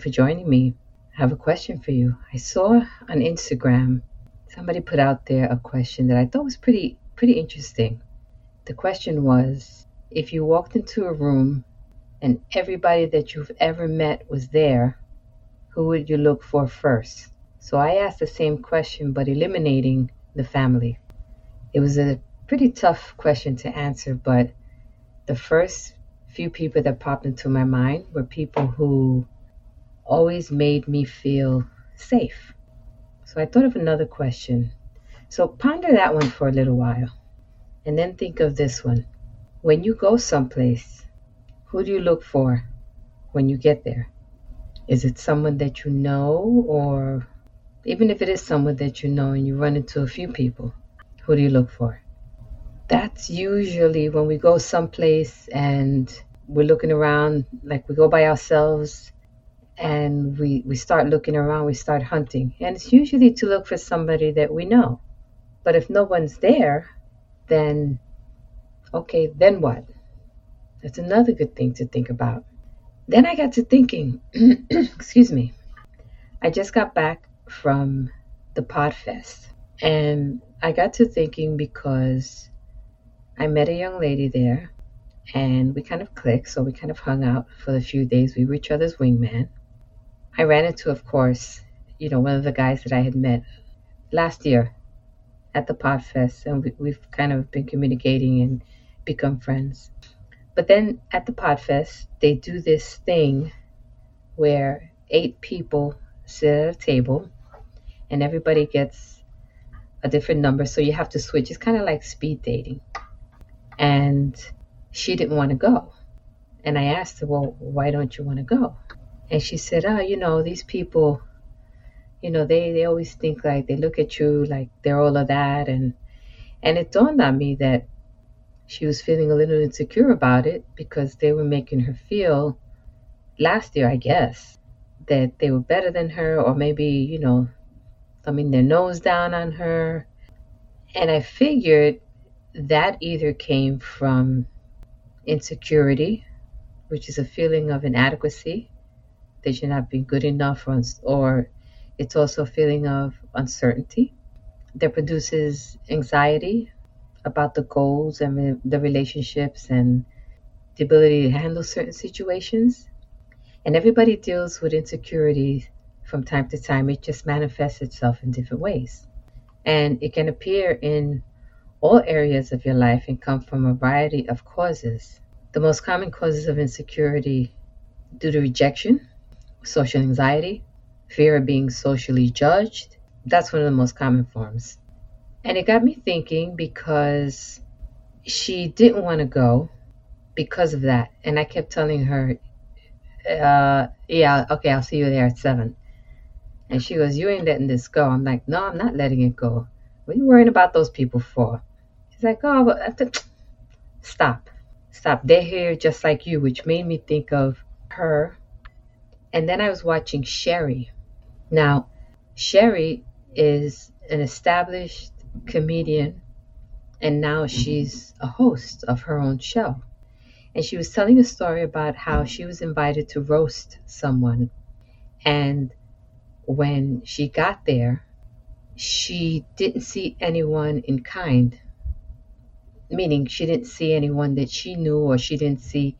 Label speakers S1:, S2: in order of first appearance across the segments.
S1: for joining me. I have a question for you. I saw on Instagram somebody put out there a question that I thought was pretty pretty interesting. The question was if you walked into a room and everybody that you've ever met was there, who would you look for first? So I asked the same question but eliminating the family. It was a pretty tough question to answer, but the first few people that popped into my mind were people who always made me feel safe. So I thought of another question. So ponder that one for a little while and then think of this one. When you go someplace, who do you look for when you get there? Is it someone that you know, or even if it is someone that you know and you run into a few people, who do you look for? That's usually when we go someplace and we're looking around, like we go by ourselves and we, we start looking around, we start hunting. And it's usually to look for somebody that we know. But if no one's there, then okay, then what? That's another good thing to think about. Then I got to thinking, excuse me, I just got back from the Podfest and I got to thinking because I met a young lady there and we kind of clicked, so we kind of hung out for a few days. We were each other's wingman. I ran into, of course, you know, one of the guys that I had met last year at the Podfest, and we, we've kind of been communicating and become friends. But then at the Podfest, they do this thing where eight people sit at a table and everybody gets a different number. So you have to switch. It's kind of like speed dating. And she didn't want to go. And I asked her, Well, why don't you want to go? And she said, Oh, you know, these people you know they they always think like they look at you like they're all of that. And and it dawned on me that she was feeling a little insecure about it because they were making her feel last year i guess that they were better than her or maybe you know thumbing their nose down on her. And i figured that either came from insecurity which is a feeling of inadequacy that you're not being good enough or, or it's also a feeling of uncertainty that produces anxiety about the goals and the relationships and the ability to handle certain situations. And everybody deals with insecurity from time to time. It just manifests itself in different ways. And it can appear in all areas of your life and come from a variety of causes. The most common causes of insecurity due to rejection, social anxiety, fear of being socially judged. That's one of the most common forms. And it got me thinking because she didn't want to go because of that. And I kept telling her, uh, yeah, okay, I'll see you there at seven. And she goes, You ain't letting this go. I'm like, No, I'm not letting it go. What are you worrying about those people for? She's like, Oh, but stop. Stop. They're here just like you, which made me think of her. And then I was watching Sherri now, Sherri is an established comedian, and now mm-hmm. she's a host of her own show. And she was telling a story about how she was invited to roast someone. And when she got there, she didn't see anyone in kind, meaning she didn't see anyone that she knew or she didn't see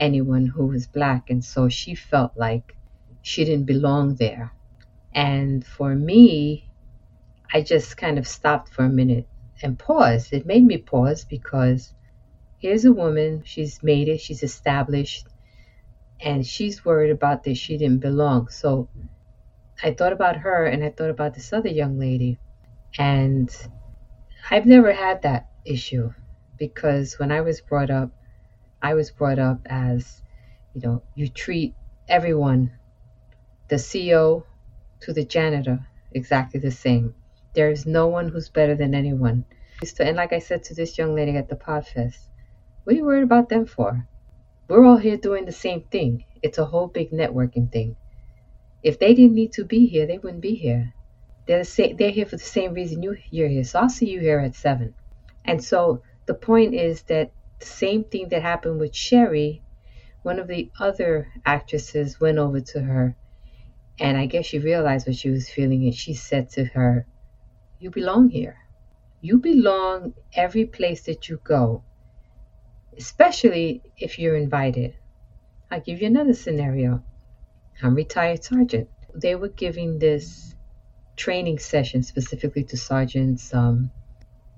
S1: anyone who was black. And so she felt like she didn't belong there. And for me, I just kind of stopped for a minute and paused. It made me pause because here's a woman, she's made it, she's established, and she's worried about that she didn't belong. So I thought about her and I thought about this other young lady. And I've never had that issue because when I was brought up, I was brought up as, you know, you treat everyone, the CEO, to the janitor exactly the same. There is no one who's better than anyone. And like I said to this young lady at the Podfest, what are you worried about them for? We're all here doing the same thing. It's a whole big networking thing. If they didn't need to be here, they wouldn't be here. They're, the same, they're here for the same reason you, you're here. So I'll see you here at 7. And so the point is that the same thing that happened with Sherri, one of the other actresses went over to her And I guess she realized what she was feeling and she said to her, You belong here. You belong every place that you go, especially if you're invited. I'll give you another scenario. I'm retired sergeant. They were giving this training session specifically to sergeants. Um,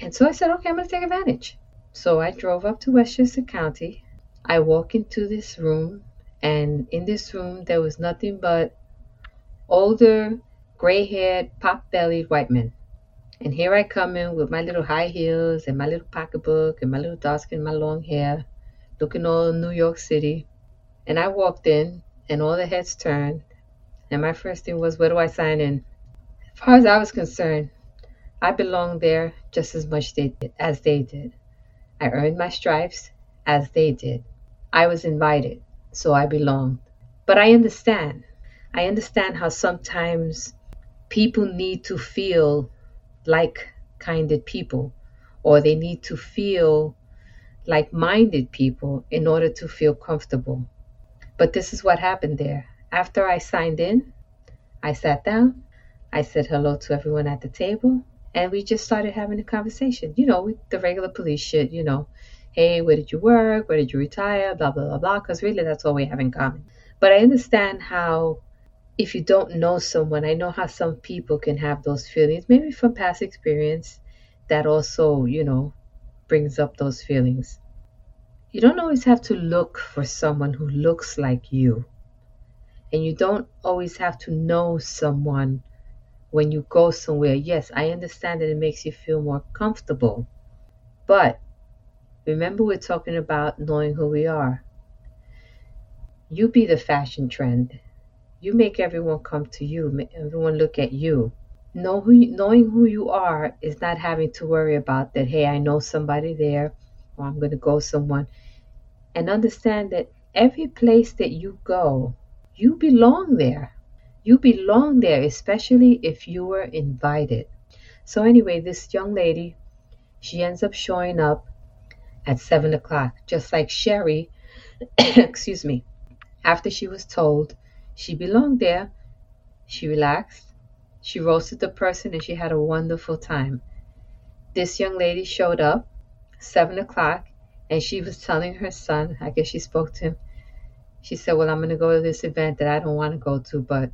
S1: and so I said, okay, I'm going to take advantage. So I drove up to Westchester County. I walk into this room, and in this room, there was nothing but older, gray haired, pot bellied white men. And here I come in with my little high heels and my little pocketbook and my little dark skin, my long hair, looking all New York City. And I walked in, and all the heads turned. And my first thing was, where do I sign in? As far as I was concerned, I belonged there just as much they did, as they did. I earned my stripes as they did. I was invited, so I belonged. But I understand. I understand how sometimes people need to feel like kinded people, or they need to feel like minded people in order to feel comfortable. But this is what happened there. After I signed in, I sat down, I said hello to everyone at the table, and we just started having a conversation. You know, with the regular police shit, you know. Hey, where did you work? Where did you retire? Blah, blah, blah, blah. Because really, that's all we have in common. But I understand how, if you don't know someone, I know how some people can have those feelings, maybe from past experience, that also, you know, brings up those feelings. You don't always have to look for someone who looks like you. And you don't always have to know someone when you go somewhere. Yes, I understand that it makes you feel more comfortable. But remember, we're talking about knowing who we are. You be the fashion trend. You make everyone come to you, make everyone look at you. Know who knowing who you are is not having to worry about that, hey, I know somebody there, or I'm going to go someone. And understand that every place that you go, you belong there. You belong there, especially if you were invited. So, anyway, this young lady, she ends up showing up at seven o'clock, just like Sherri, excuse me, after she was told she belonged there, she relaxed, she roasted the person, and she had a wonderful time. This young lady showed up seven o'clock, and she was telling her son, I guess she spoke to him. She said, Well, I'm going to go to this event that I don't want to go to, but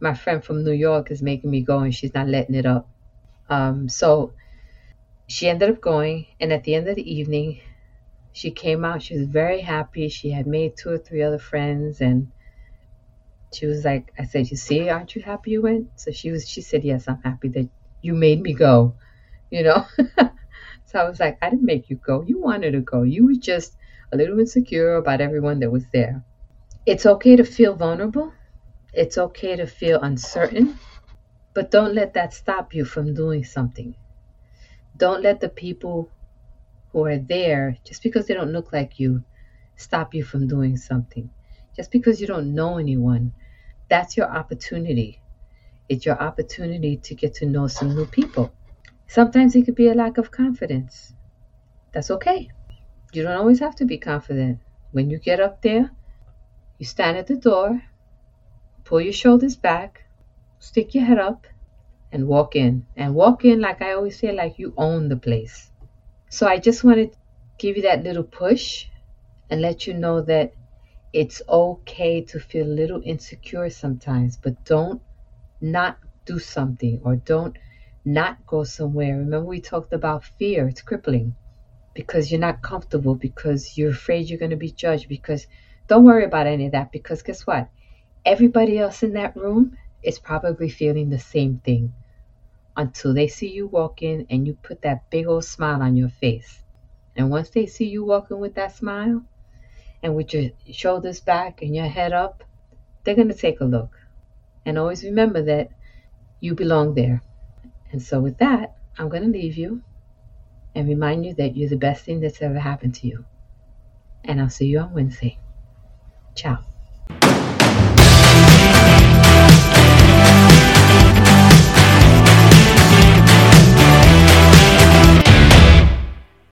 S1: my friend from New York is making me go and she's not letting it up. Um, so she ended up going, and at the end of the evening, she came out. She was very happy. She had made two or three other friends, and she was like, "I said, you see, aren't you happy you went?" So she was. She said, "Yes, I'm happy that you made me go." You know. so I was like, "I didn't make you go. You wanted to go. You were just a little insecure about everyone that was there." It's okay to feel vulnerable. It's okay to feel uncertain, but don't let that stop you from doing something. Don't let the people who are there, just because they don't look like you, stop you from doing something. Just because you don't know anyone, that's your opportunity. It's your opportunity to get to know some new people. Sometimes it could be a lack of confidence. That's okay. You don't always have to be confident. When you get up there, you stand at the door, pull your shoulders back, stick your head up, and walk in. And walk in, like I always say, like you own the place. So I just wanted to give you that little push and let you know that it's okay to feel a little insecure sometimes, but don't not do something or don't not go somewhere. Remember, we talked about fear, it's crippling because you're not comfortable, because you're afraid you're going to be judged. Because don't worry about any of that, because guess what? Everybody else in that room is probably feeling the same thing until they see you walk in and you put that big old smile on your face. And once they see you walking with that smile and with your shoulders back and your head up, they're going to take a look. And always remember that you belong there. And so, with that, I'm going to leave you and remind you that you're the best thing that's ever happened to you. And I'll see you on Wednesday. Ciao.